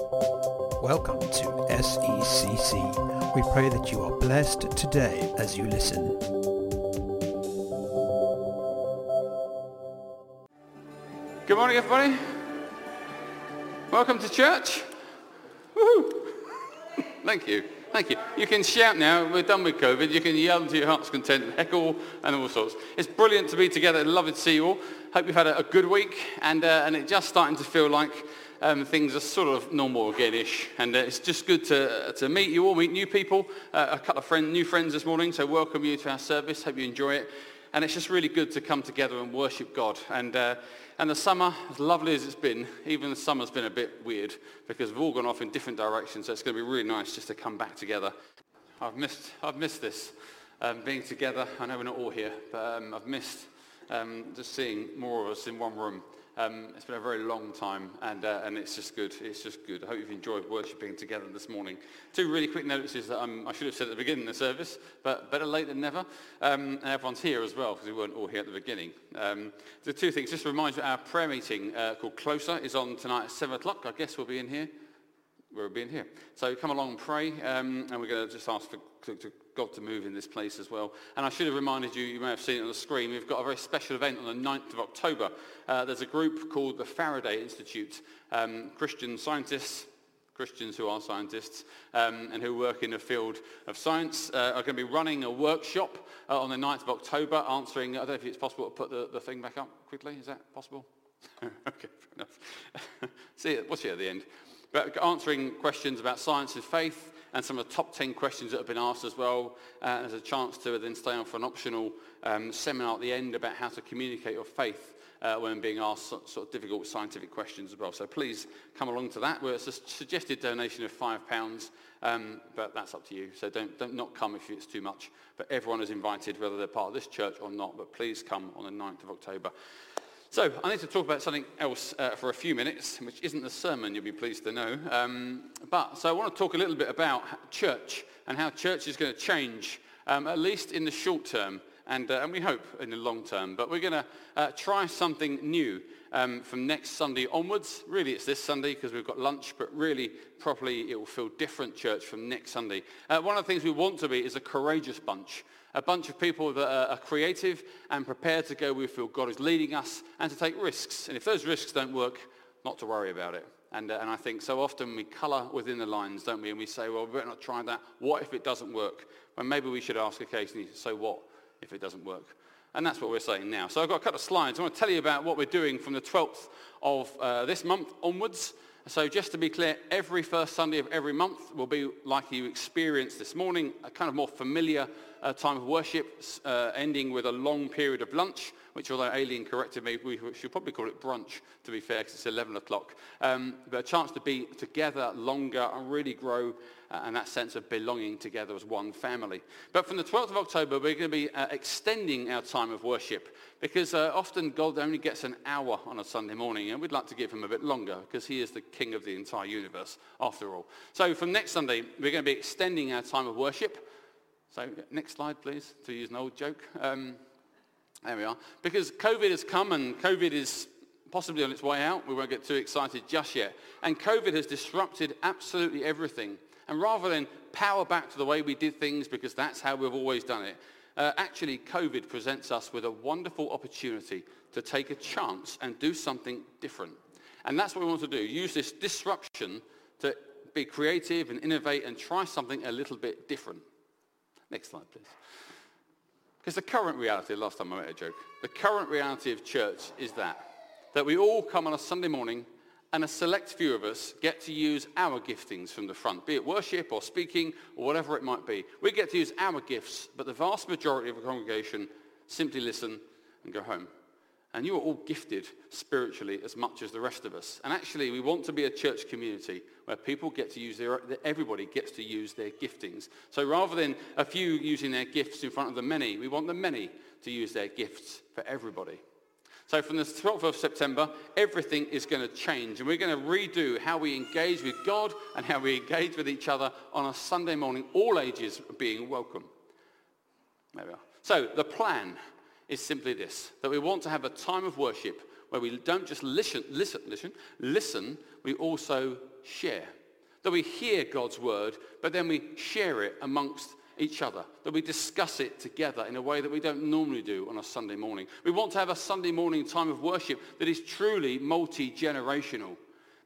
Welcome to SECC. We pray that you are blessed today as you listen. Good morning, everybody. Welcome to church. Thank you. Thank you. You can shout now. We're done with COVID. You can yell to your heart's content, heckle, and all sorts. It's brilliant to be together. Lovely to see you all. Hope you've had a, a good week, and uh, and it's just starting to feel like um, things are sort of normal again-ish. And uh, it's just good to to meet you all, meet new people. Uh, a couple of friend, new friends this morning. So welcome you to our service. Hope you enjoy it. And it's just really good to come together and worship God. And uh, and the summer, as lovely as it's been, even the summer's been a bit weird because we've all gone off in different directions. So it's going to be really nice just to come back together. I've missed, I've missed this, um, being together. I know we're not all here, but um, I've missed um, just seeing more of us in one room. Um, it's been a very long time, and, uh, and it's just good. It's just good. I hope you've enjoyed worshipping together this morning. Two really quick notices that I should have said at the beginning of the service, but better late than never. Um, and everyone's here as well, because we weren't all here at the beginning. Um, the two things, just to remind you, our prayer meeting uh, called Closer is on tonight at 7 o'clock. I guess we'll be in here We'll be in here. So come along and pray, um, and we're going to just ask for to, to God to move in this place as well. And I should have reminded you, you may have seen it on the screen, we've got a very special event on the 9th of October. Uh, there's a group called the Faraday Institute, um, Christian scientists, Christians who are scientists um, and who work in the field of science uh, are going to be running a workshop uh, on the 9th of October answering, I don't know if it's possible to put the, the thing back up quickly, is that possible? okay, fair enough. See what's it at the end? but answering questions about science and faith and some of the top 10 questions that have been asked as well. Uh, there's a chance to then stay on for an optional um, seminar at the end about how to communicate your faith uh, when being asked sort, of difficult scientific questions as well. So please come along to that. It's a suggested donation of £5, um, but that's up to you. So don't, don't not come if it's too much. But everyone is invited, whether they're part of this church or not. But please come on the 9th of October. So I need to talk about something else uh, for a few minutes, which isn't the sermon, you'll be pleased to know. Um, but so I want to talk a little bit about church and how church is going to change, um, at least in the short term, and, uh, and we hope in the long term. But we're going to uh, try something new um, from next Sunday onwards. Really, it's this Sunday because we've got lunch, but really, properly, it will feel different church from next Sunday. Uh, one of the things we want to be is a courageous bunch a bunch of people that are creative and prepared to go where we feel God is leading us and to take risks. And if those risks don't work, not to worry about it. And, uh, and I think so often we colour within the lines, don't we? And we say, well, we better not try that. What if it doesn't work? Well, maybe we should ask occasionally, so what if it doesn't work? And that's what we're saying now. So I've got a couple of slides. I want to tell you about what we're doing from the 12th of uh, this month onwards. So just to be clear, every first Sunday of every month will be like you experienced this morning, a kind of more familiar uh, time of worship, uh, ending with a long period of lunch, which although Aileen corrected me, we should probably call it brunch, to be fair, because it's 11 o'clock. Um, but a chance to be together longer and really grow uh, and that sense of belonging together as one family. But from the 12th of October, we're going to be uh, extending our time of worship because uh, often God only gets an hour on a Sunday morning and we'd like to give him a bit longer because he is the king of the entire universe after all. So from next Sunday, we're going to be extending our time of worship so next slide, please, to use an old joke. Um, there we are. Because COVID has come and COVID is possibly on its way out. We won't get too excited just yet. And COVID has disrupted absolutely everything. And rather than power back to the way we did things because that's how we've always done it, uh, actually COVID presents us with a wonderful opportunity to take a chance and do something different. And that's what we want to do. Use this disruption to be creative and innovate and try something a little bit different. Next slide, please. Because the current reality, last time I made a joke, the current reality of church is that, that we all come on a Sunday morning and a select few of us get to use our giftings from the front, be it worship or speaking or whatever it might be. We get to use our gifts, but the vast majority of the congregation simply listen and go home. And you are all gifted spiritually as much as the rest of us. And actually, we want to be a church community where people get to use their, everybody gets to use their giftings. So rather than a few using their gifts in front of the many, we want the many to use their gifts for everybody. So from the 12th of September, everything is going to change. And we're going to redo how we engage with God and how we engage with each other on a Sunday morning, all ages being welcome. There we are. So the plan is simply this, that we want to have a time of worship where we don't just listen, listen, listen, listen, we also share. That we hear God's word, but then we share it amongst each other, that we discuss it together in a way that we don't normally do on a Sunday morning. We want to have a Sunday morning time of worship that is truly multi-generational.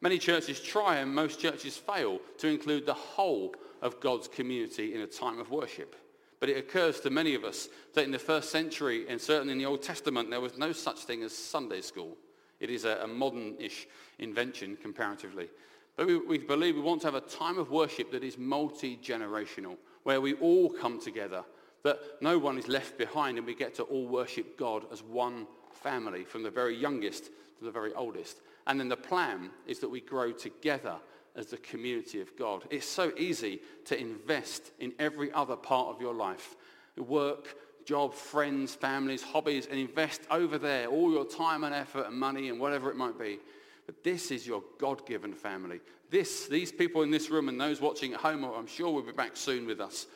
Many churches try and most churches fail to include the whole of God's community in a time of worship. But it occurs to many of us that in the first century and certainly in the Old Testament there was no such thing as Sunday school. It is a, modern-ish invention comparatively. But we, we believe we want to have a time of worship that is multi-generational, where we all come together, that no one is left behind and we get to all worship God as one family, from the very youngest to the very oldest. And then the plan is that we grow together as the community of God. It's so easy to invest in every other part of your life. Work, job, friends, families, hobbies, and invest over there all your time and effort and money and whatever it might be. But this is your God-given family. This, these people in this room and those watching at home, I'm sure will be back soon with us.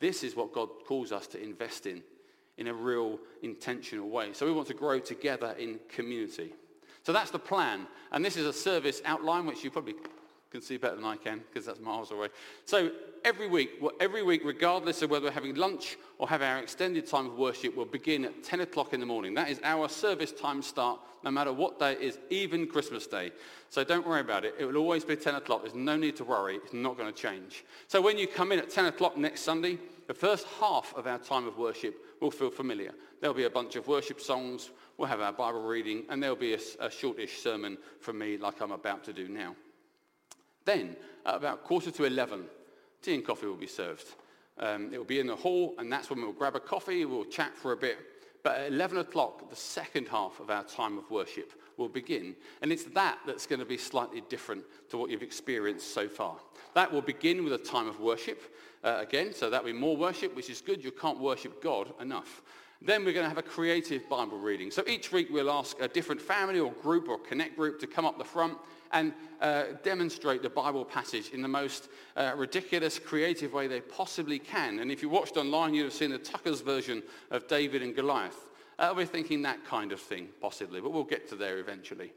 This is what God calls us to invest in, in a real intentional way. So we want to grow together in community. So that's the plan. And this is a service outline, which you probably can see better than I can because that's miles away. So every week, well, every week, regardless of whether we're having lunch or have our extended time of worship, will begin at 10 o'clock in the morning. That is our service time start, no matter what day it is, even Christmas Day. So don't worry about it. It will always be 10 o'clock. There's no need to worry. It's not going to change. So when you come in at 10 o'clock next Sunday, the first half of our time of worship will feel familiar. There'll be a bunch of worship songs, we'll have our Bible reading, and there'll be a, a shortish sermon from me like I'm about to do now. Then, at about quarter to 11, tea and coffee will be served. Um, it will be in the hall, and that's when we'll grab a coffee, we'll chat for a bit. But at 11 o'clock, the second half of our time of worship will begin. And it's that that's going to be slightly different to what you've experienced so far. That will begin with a time of worship uh, again, so that'll be more worship, which is good. You can't worship God enough. Then we're going to have a creative Bible reading. So each week we'll ask a different family or group or connect group to come up the front and uh, demonstrate the Bible passage in the most uh, ridiculous, creative way they possibly can. And if you watched online, you'd have seen the Tucker's version of David and Goliath. Uh, we're thinking that kind of thing, possibly, but we'll get to there eventually.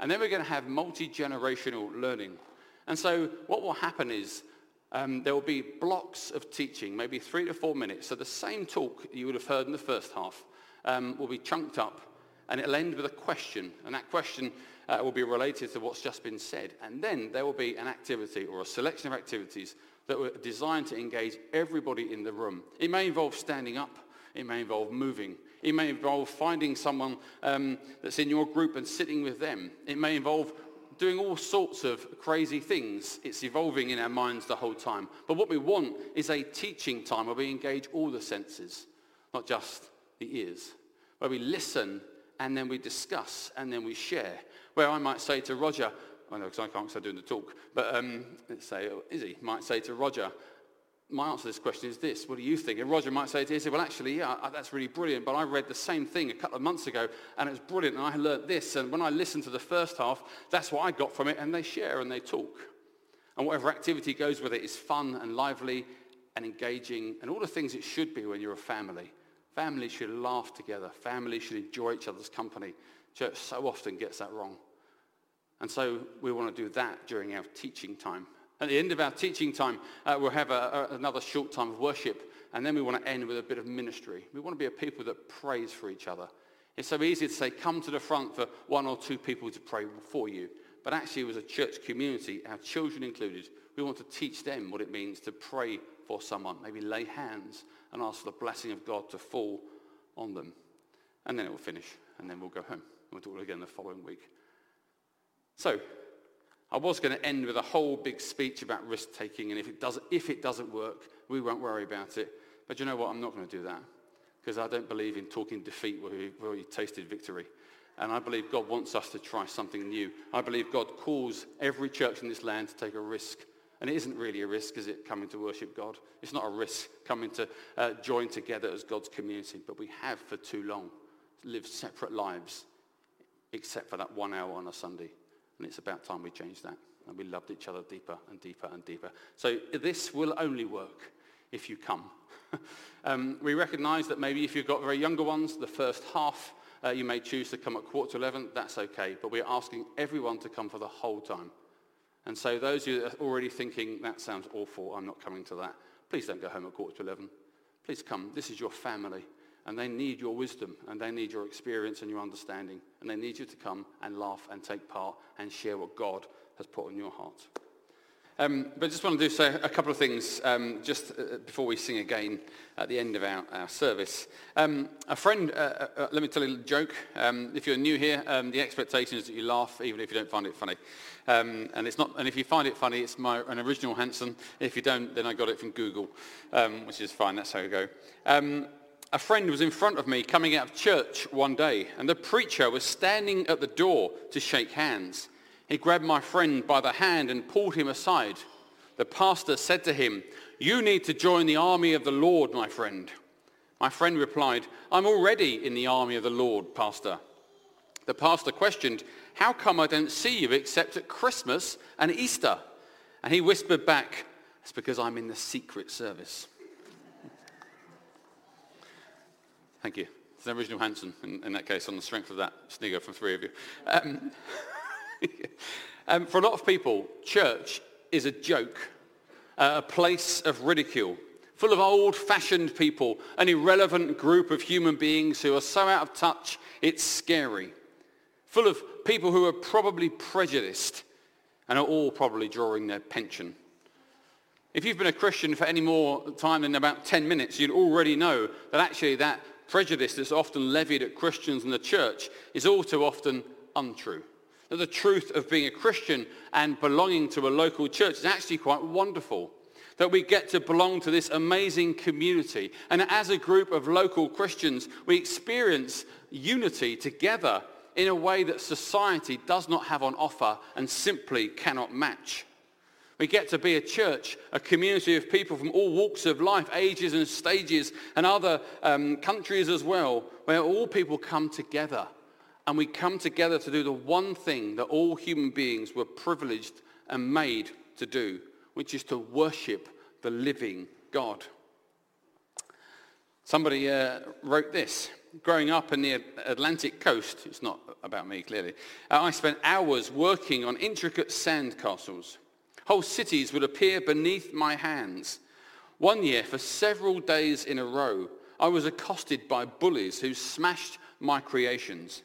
And then we're going to have multi-generational learning. And so what will happen is um, there will be blocks of teaching, maybe three to four minutes. So the same talk you would have heard in the first half um, will be chunked up and it'll end with a question. And that question uh, will be related to what's just been said. And then there will be an activity or a selection of activities that were designed to engage everybody in the room. It may involve standing up. It may involve moving. It may involve finding someone um, that's in your group and sitting with them. It may involve doing all sorts of crazy things. It's evolving in our minds the whole time. But what we want is a teaching time where we engage all the senses, not just the ears, where we listen and then we discuss and then we share. Where I might say to Roger, I know because I can't because I'm doing the talk, but um, let's say Izzy might say to Roger, my answer to this question is this. What do you think? And Roger might say to Izzy, well, actually, yeah, that's really brilliant, but I read the same thing a couple of months ago, and it was brilliant, and I learnt this, and when I listened to the first half, that's what I got from it, and they share and they talk. And whatever activity goes with it is fun and lively and engaging, and all the things it should be when you're a family. Families should laugh together. Families should enjoy each other's company. Church so often gets that wrong. And so we want to do that during our teaching time. At the end of our teaching time, uh, we'll have a, a, another short time of worship, and then we want to end with a bit of ministry. We want to be a people that prays for each other. It's so easy to say, come to the front for one or two people to pray for you. But actually, as a church community, our children included, we want to teach them what it means to pray for someone, maybe lay hands and ask for the blessing of God to fall on them. And then it will finish, and then we'll go home. We'll do it again the following week. So, I was going to end with a whole big speech about risk-taking, and if it, does, if it doesn't work, we won't worry about it. But you know what? I'm not going to do that because I don't believe in talking defeat where we've already tasted victory. And I believe God wants us to try something new. I believe God calls every church in this land to take a risk. And it isn't really a risk, is it, coming to worship God? It's not a risk coming to uh, join together as God's community. But we have for too long lived separate lives, except for that one hour on a Sunday. And it's about time we changed that. And we loved each other deeper and deeper and deeper. So this will only work if you come. um, we recognize that maybe if you've got very younger ones, the first half, uh, you may choose to come at quarter to 11. That's okay. But we're asking everyone to come for the whole time. And so those of you that are already thinking, that sounds awful, I'm not coming to that, please don't go home at quarter to 11. Please come. This is your family. And they need your wisdom and they need your experience and your understanding. And they need you to come and laugh and take part and share what God has put on your heart. Um, but I just want to do say a couple of things um, just uh, before we sing again at the end of our, our service. Um, a friend, uh, uh, uh let me tell you a joke. Um, if you're new here, um, the expectation is that you laugh even if you don't find it funny. Um, and it's not, and if you find it funny, it's my an original Hanson. If you don't, then I got it from Google, which is fine. That's how we go. A friend was in front of me coming out of church one day, and the preacher was standing at the door to shake hands. He grabbed my friend by the hand and pulled him aside. The pastor said to him, you need to join the army of the Lord, my friend. My friend replied, I'm already in the army of the Lord, pastor. The pastor questioned, how come I don't see you except at Christmas and Easter? And he whispered back, it's because I'm in the secret service. Thank you. It's an original Hanson in, in, that case on the strength of that snigger from three of you. Um, um, for a lot of people, church is a joke, uh, a place of ridicule, full of old-fashioned people, an irrelevant group of human beings who are so out of touch, it's scary. Full of people who are probably prejudiced and are all probably drawing their pension. If you've been a Christian for any more time than about 10 minutes, you'd already know that actually that prejudice that's often levied at Christians and the church is all too often untrue that the truth of being a Christian and belonging to a local church is actually quite wonderful. That we get to belong to this amazing community. And as a group of local Christians, we experience unity together in a way that society does not have on offer and simply cannot match. We get to be a church, a community of people from all walks of life, ages and stages, and other um, countries as well, where all people come together and we come together to do the one thing that all human beings were privileged and made to do, which is to worship the living God. Somebody uh, wrote this. Growing up in the Atlantic coast, it's not about me clearly, uh, I spent hours working on intricate sand castles. Whole cities would appear beneath my hands. One year, for several days in a row, I was accosted by bullies who smashed my creations.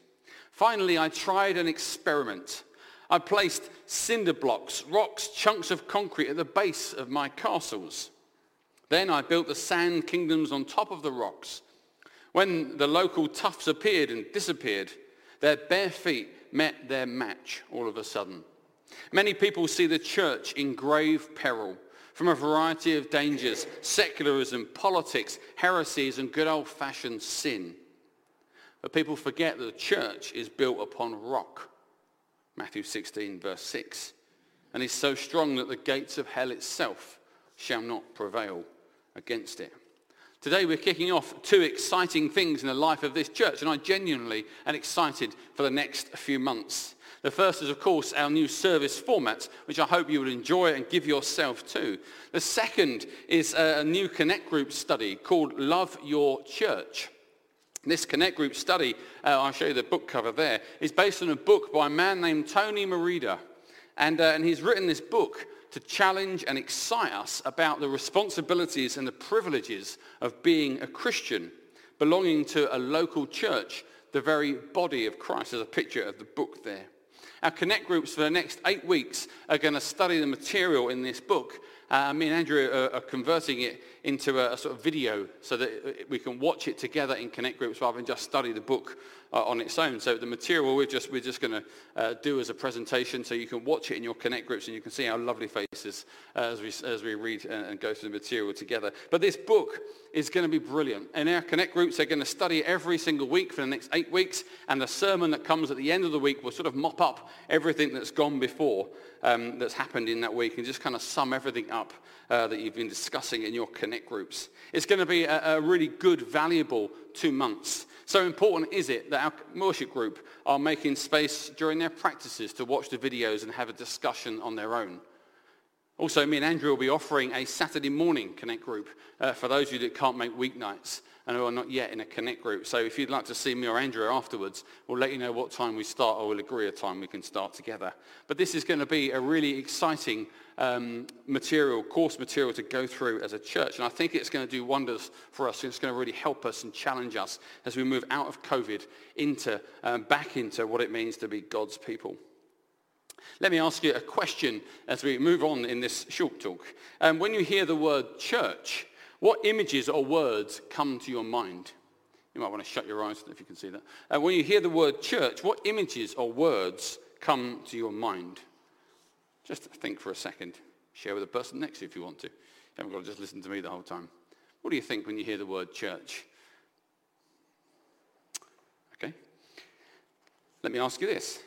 Finally, I tried an experiment. I placed cinder blocks, rocks, chunks of concrete at the base of my castles. Then I built the sand kingdoms on top of the rocks. When the local toughs appeared and disappeared, their bare feet met their match all of a sudden. Many people see the church in grave peril from a variety of dangers, secularism, politics, heresies, and good old-fashioned sin. But people forget that the church is built upon rock. Matthew 16, verse 6. And is so strong that the gates of hell itself shall not prevail against it. Today we're kicking off two exciting things in the life of this church, and I genuinely am excited for the next few months. The first is, of course, our new service format, which I hope you will enjoy and give yourself to. The second is a new Connect Group study called Love Your Church. This Connect Group study, uh, I'll show you the book cover there, is based on a book by a man named Tony Merida. And, uh, and he's written this book to challenge and excite us about the responsibilities and the privileges of being a Christian, belonging to a local church, the very body of Christ. There's a picture of the book there. Our Connect groups for the next eight weeks are going to study the material in this book. Uh, me and Andrew are, are converting it into a, a, sort of video so that we can watch it together in Connect groups rather than just study the book uh, on its own. So the material we're just, we're just going to uh, do as a presentation so you can watch it in your Connect groups and you can see our lovely faces uh, as, we, as we read and, and, go through the material together. But this book is going to be brilliant. And our Connect groups are going to study every single week for the next eight weeks and the sermon that comes at the end of the week will sort of mop up everything that's gone before um, that's happened in that week and just kind of sum everything up uh, that you've been discussing in your Connect groups. It's going to be a, a really good, valuable two months. So important is it that our worship group are making space during their practices to watch the videos and have a discussion on their own. Also, me and Andrew will be offering a Saturday morning Connect group uh, for those of you that can't make weeknights and who are not yet in a Connect group. So if you'd like to see me or Andrew afterwards, we'll let you know what time we start or we'll agree a time we can start together. But this is going to be a really exciting um, material, course material to go through as a church. And I think it's going to do wonders for us. It's going to really help us and challenge us as we move out of COVID into, um, back into what it means to be God's people. Let me ask you a question as we move on in this short talk. Um, when you hear the word church, what images or words come to your mind? You might want to shut your eyes if you can see that. Uh, when you hear the word church, what images or words come to your mind? Just think for a second. Share with the person next to you if you want to. You haven't got to just listen to me the whole time. What do you think when you hear the word church? Okay. Let me ask you this.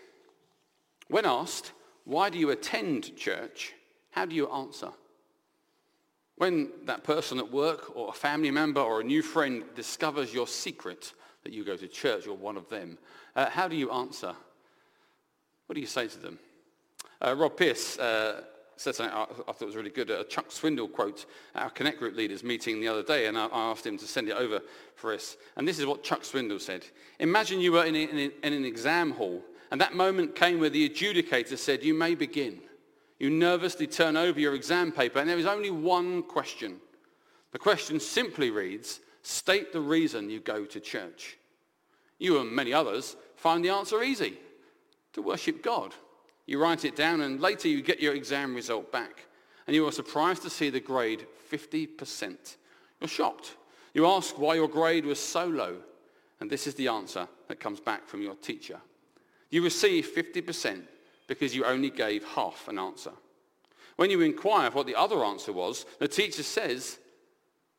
When asked, why do you attend church? How do you answer? When that person at work or a family member or a new friend discovers your secret that you go to church, you're one of them, uh, how do you answer? What do you say to them? Uh, Rob Pierce uh, said something I, I, thought was really good, a Chuck Swindoll quote at our Connect Group leaders meeting the other day, and I, I, asked him to send it over for us. And this is what Chuck Swindoll said. Imagine you were in, in, in an exam hall and that moment came where the adjudicator said, you may begin. You nervously turn over your exam paper and there is only one question. The question simply reads, state the reason you go to church. You and many others find the answer easy, to worship God. You write it down and later you get your exam result back and you are surprised to see the grade 50%. You're shocked. You ask why your grade was so low and this is the answer that comes back from your teacher. You receive 50% because you only gave half an answer. When you inquire what the other answer was, the teacher says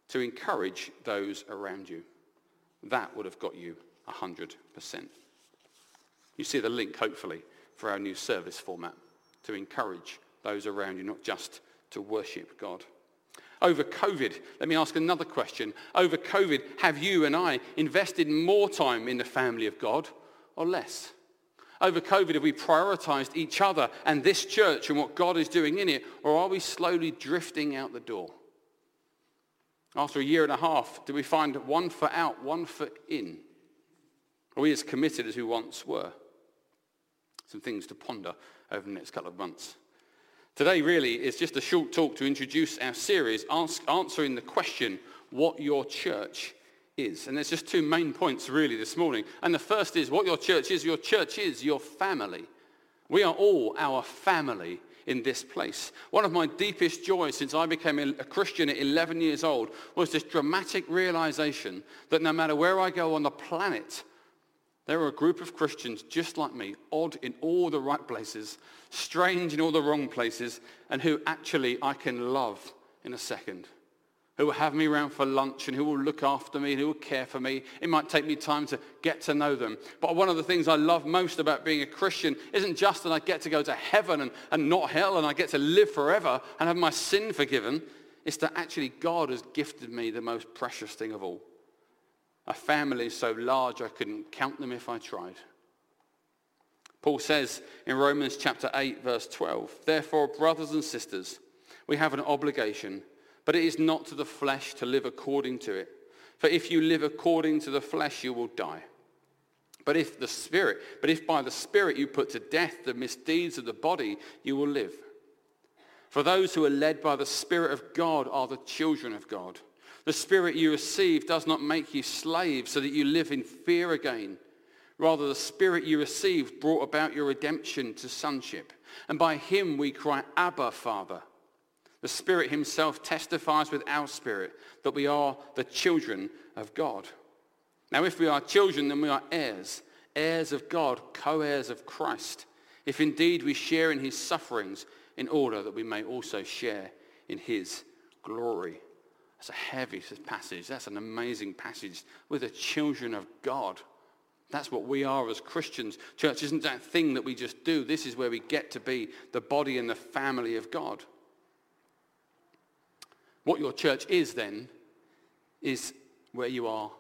to encourage those around you. That would have got you 100%. You see the link, hopefully, for our new service format, to encourage those around you, not just to worship God. Over COVID, let me ask another question. Over COVID, have you and I invested more time in the family of God or less? Over COVID, have we prioritized each other and this church and what God is doing in it, or are we slowly drifting out the door? After a year and a half, do we find one foot out, one foot in? Are we as committed as we once were? Some things to ponder over the next couple of months. Today really is just a short talk to introduce our series ask, answering the question, what your church is. And there's just two main points really this morning. And the first is what your church is. Your church is your family. We are all our family in this place. One of my deepest joys since I became a Christian at 11 years old was this dramatic realization that no matter where I go on the planet, there are a group of Christians just like me, odd in all the right places, strange in all the wrong places, and who actually I can love in a second who will have me around for lunch and who will look after me and who will care for me. It might take me time to get to know them. But one of the things I love most about being a Christian isn't just that I get to go to heaven and, and not hell and I get to live forever and have my sin forgiven. It's that actually God has gifted me the most precious thing of all. A family so large I couldn't count them if I tried. Paul says in Romans chapter 8 verse 12, Therefore, brothers and sisters, we have an obligation but it is not to the flesh to live according to it. For if you live according to the flesh, you will die. But if the Spirit, but if by the Spirit you put to death the misdeeds of the body, you will live. For those who are led by the Spirit of God are the children of God. The Spirit you receive does not make you slaves so that you live in fear again. Rather, the Spirit you received brought about your redemption to sonship. And by him we cry, Abba, Father. The Spirit himself testifies with our spirit that we are the children of God. Now, if we are children, then we are heirs, heirs of God, co-heirs of Christ, if indeed we share in his sufferings in order that we may also share in his glory. That's a heavy passage. That's an amazing passage. We're the children of God. That's what we are as Christians. Church isn't that thing that we just do. This is where we get to be the body and the family of God. What your church is then is where you are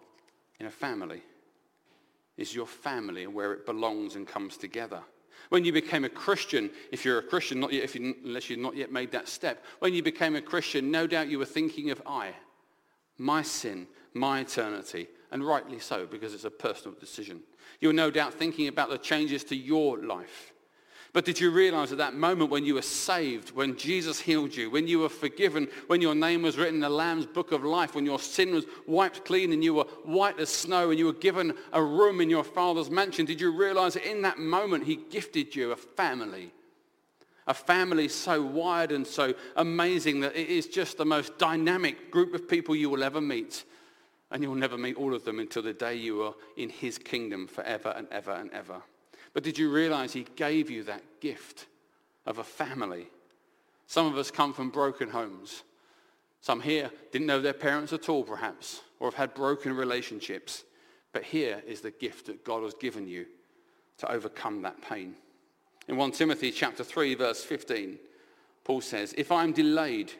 in a family. Is your family where it belongs and comes together. When you became a Christian, if you're a Christian, not yet, if you, unless you've not yet made that step, when you became a Christian, no doubt you were thinking of I, my sin, my eternity, and rightly so, because it's a personal decision. You were no doubt thinking about the changes to your life. But did you realize at that moment when you were saved, when Jesus healed you, when you were forgiven, when your name was written in the Lamb's book of life, when your sin was wiped clean and you were white as snow and you were given a room in your father's mansion, did you realize that in that moment he gifted you a family? A family so wide and so amazing that it is just the most dynamic group of people you will ever meet. And you'll never meet all of them until the day you are in his kingdom forever and ever and ever. But did you realize he gave you that gift of a family? Some of us come from broken homes. Some here didn't know their parents at all, perhaps, or have had broken relationships. But here is the gift that God has given you to overcome that pain. In 1 Timothy chapter 3, verse 15, Paul says, If I'm delayed,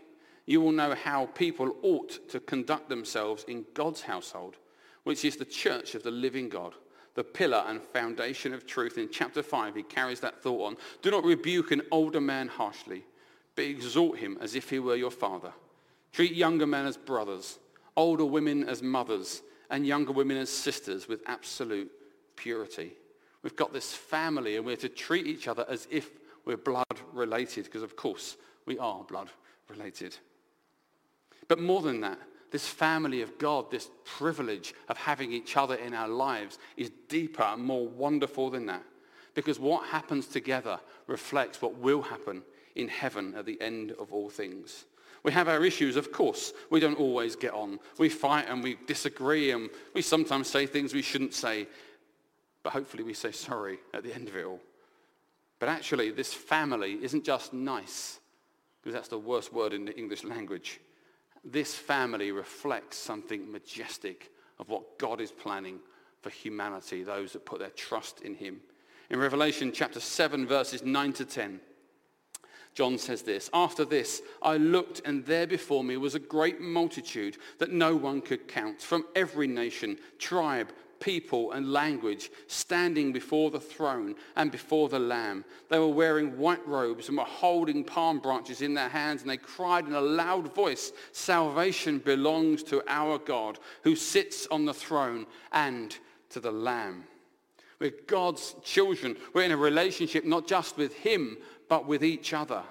you will know how people ought to conduct themselves in God's household, which is the church of the living God the pillar and foundation of truth. In chapter 5, he carries that thought on. Do not rebuke an older man harshly, but exhort him as if he were your father. Treat younger men as brothers, older women as mothers, and younger women as sisters with absolute purity. We've got this family and we're to treat each other as if we're blood related, because of course we are blood related. But more than that, this family of God, this privilege of having each other in our lives is deeper and more wonderful than that. Because what happens together reflects what will happen in heaven at the end of all things. We have our issues, of course. We don't always get on. We fight and we disagree and we sometimes say things we shouldn't say. But hopefully we say sorry at the end of it all. But actually, this family isn't just nice, because that's the worst word in the English language this family reflects something majestic of what God is planning for humanity, those that put their trust in him. In Revelation chapter 7, verses 9 to 10, John says this, After this I looked and there before me was a great multitude that no one could count from every nation, tribe, people and language standing before the throne and before the Lamb. They were wearing white robes and were holding palm branches in their hands and they cried in a loud voice, Salvation belongs to our God who sits on the throne and to the Lamb. We're God's children. We're in a relationship not just with him, but with each other.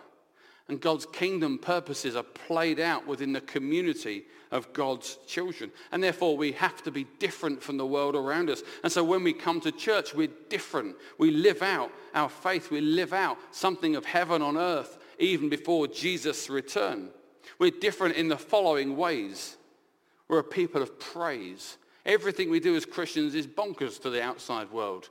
And God's kingdom purposes are played out within the community of God's children. And therefore, we have to be different from the world around us. And so when we come to church, we're different. We live out our faith. We live out something of heaven on earth even before Jesus' return. We're different in the following ways. We're a people of praise. Everything we do as Christians is bonkers to the outside world.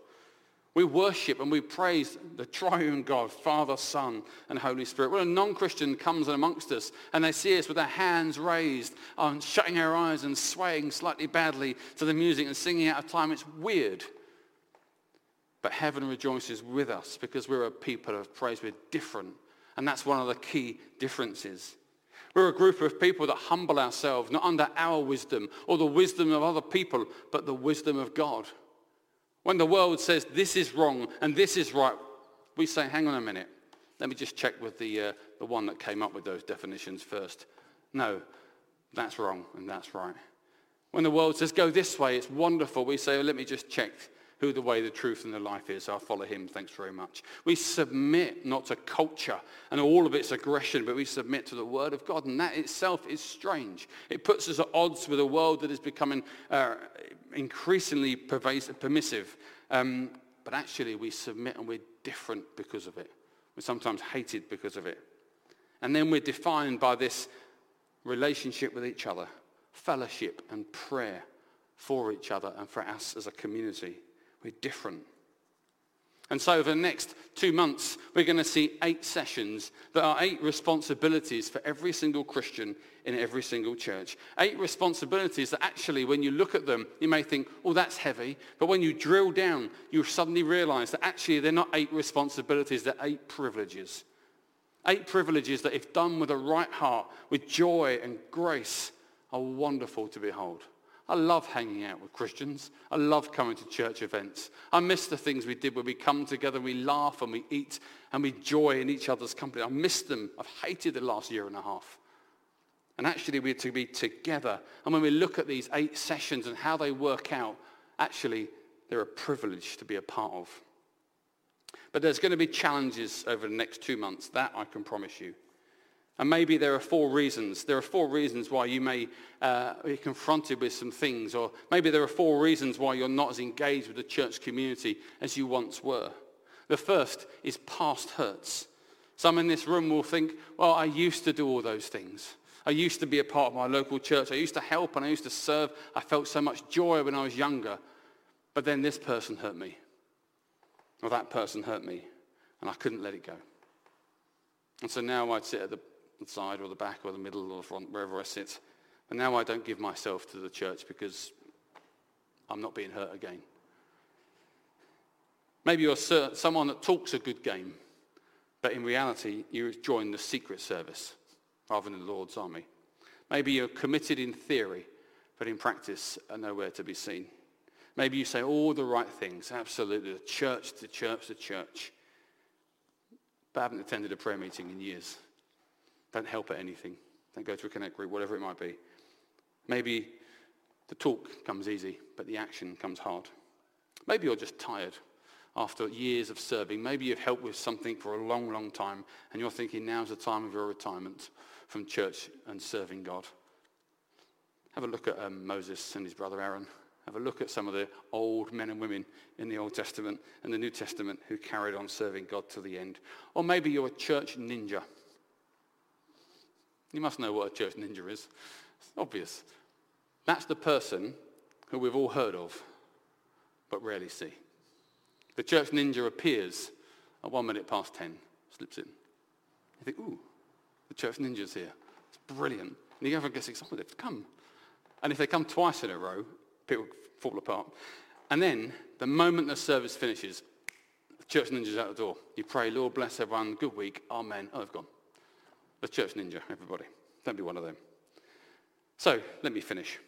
We worship and we praise the triune God, Father, Son, and Holy Spirit. When a non-Christian comes amongst us and they see us with our hands raised, and shutting our eyes and swaying slightly badly to the music and singing out of time, it's weird. But heaven rejoices with us because we're a people of praise. We're different. And that's one of the key differences. We're a group of people that humble ourselves, not under our wisdom or the wisdom of other people, but the wisdom of God. When the world says this is wrong and this is right, we say, hang on a minute. Let me just check with the, uh, the one that came up with those definitions first. No, that's wrong and that's right. When the world says go this way, it's wonderful, we say, well, let me just check who the way, the truth, and the life is. I'll follow him. Thanks very much. We submit not to culture and all of its aggression, but we submit to the word of God. And that itself is strange. It puts us at odds with a world that is becoming uh, increasingly pervasive, permissive. Um, but actually, we submit and we're different because of it. We're sometimes hated because of it. And then we're defined by this relationship with each other, fellowship and prayer for each other and for us as a community. We're different. And so over the next two months, we're going to see eight sessions that are eight responsibilities for every single Christian in every single church. Eight responsibilities that actually, when you look at them, you may think, oh, that's heavy. But when you drill down, you suddenly realize that actually they're not eight responsibilities, they're eight privileges. Eight privileges that if done with a right heart, with joy and grace, are wonderful to behold I love hanging out with Christians. I love coming to church events. I miss the things we did where we come together, we laugh and we eat and we joy in each other's company. I miss them. I've hated the last year and a half. And actually we're to be together. And when we look at these eight sessions and how they work out, actually they're a privilege to be a part of. But there's going to be challenges over the next two months. That I can promise you. And maybe there are four reasons. There are four reasons why you may uh, be confronted with some things. Or maybe there are four reasons why you're not as engaged with the church community as you once were. The first is past hurts. Some in this room will think, well, I used to do all those things. I used to be a part of my local church. I used to help and I used to serve. I felt so much joy when I was younger. But then this person hurt me. Or that person hurt me. And I couldn't let it go. And so now I'd sit at the side or the back or the middle or the front, wherever I sit. And now I don't give myself to the church because I'm not being hurt again. Maybe you're someone that talks a good game, but in reality, you join the secret service rather than the Lord's army. Maybe you're committed in theory, but in practice are nowhere to be seen. Maybe you say all the right things, absolutely, the church, the church, the church, but haven't attended a prayer meeting in years. Don't help at anything. Don't go to a connect group, whatever it might be. Maybe the talk comes easy, but the action comes hard. Maybe you're just tired after years of serving. Maybe you've helped with something for a long, long time, and you're thinking now's the time of your retirement from church and serving God. Have a look at um, Moses and his brother Aaron. Have a look at some of the old men and women in the Old Testament and the New Testament who carried on serving God to the end. Or maybe you're a church ninja. You must know what a church ninja is. It's obvious. That's the person who we've all heard of, but rarely see. The church ninja appears at one minute past ten, slips in. You think, ooh, the church ninja's here. It's brilliant. And you go, gets excited. Come. And if they come twice in a row, people fall apart. And then, the moment the service finishes, the church ninja's out the door. You pray, Lord bless everyone, good week, amen. Oh, they've gone. The church ninja, everybody. Don't be one of them. So, let me finish.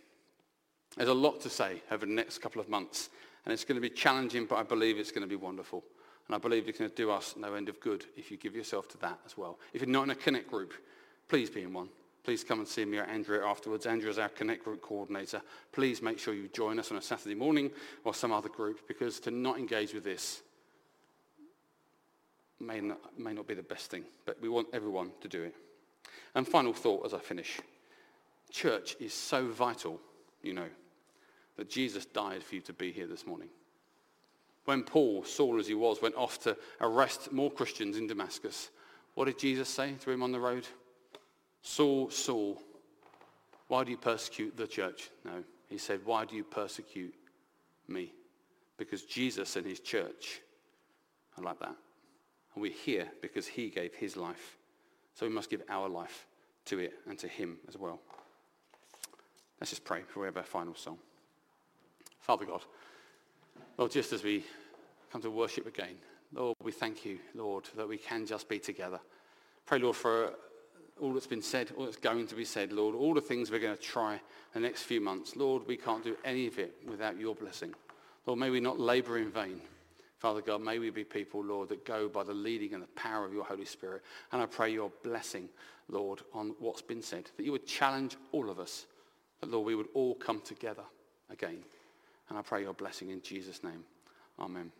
There's a lot to say over the next couple of months, and it's going to be challenging, but I believe it's going to be wonderful. And I believe it's going to do us no end of good if you give yourself to that as well. If you're not in a Connect group, please be in one. Please come and see me or Andrea afterwards. Andrea is our Connect group coordinator. Please make sure you join us on a Saturday morning or some other group because to not engage with this may not, may not be the best thing, but we want everyone to do it. And final thought as I finish. Church is so vital, you know, that Jesus died for you to be here this morning. When Paul, Saul as he was, went off to arrest more Christians in Damascus, what did Jesus say to him on the road? Saul, Saul, why do you persecute the church? No, he said, why do you persecute me? Because Jesus and his church are like that. And we're here because he gave his life. So we must give our life to it and to him as well. Let's just pray before we have our final song. Father God, Lord, just as we come to worship again, Lord, we thank you, Lord, that we can just be together. Pray, Lord, for all that's been said, all that's going to be said, Lord, all the things we're going to try the next few months. Lord, we can't do any of it without your blessing. Lord, may we not labor in vain. Father God, may we be people, Lord, that go by the leading and the power of your Holy Spirit. And I pray your blessing, Lord, on what's been said, that you would challenge all of us, that, Lord, we would all come together again. And I pray your blessing in Jesus' name. Amen.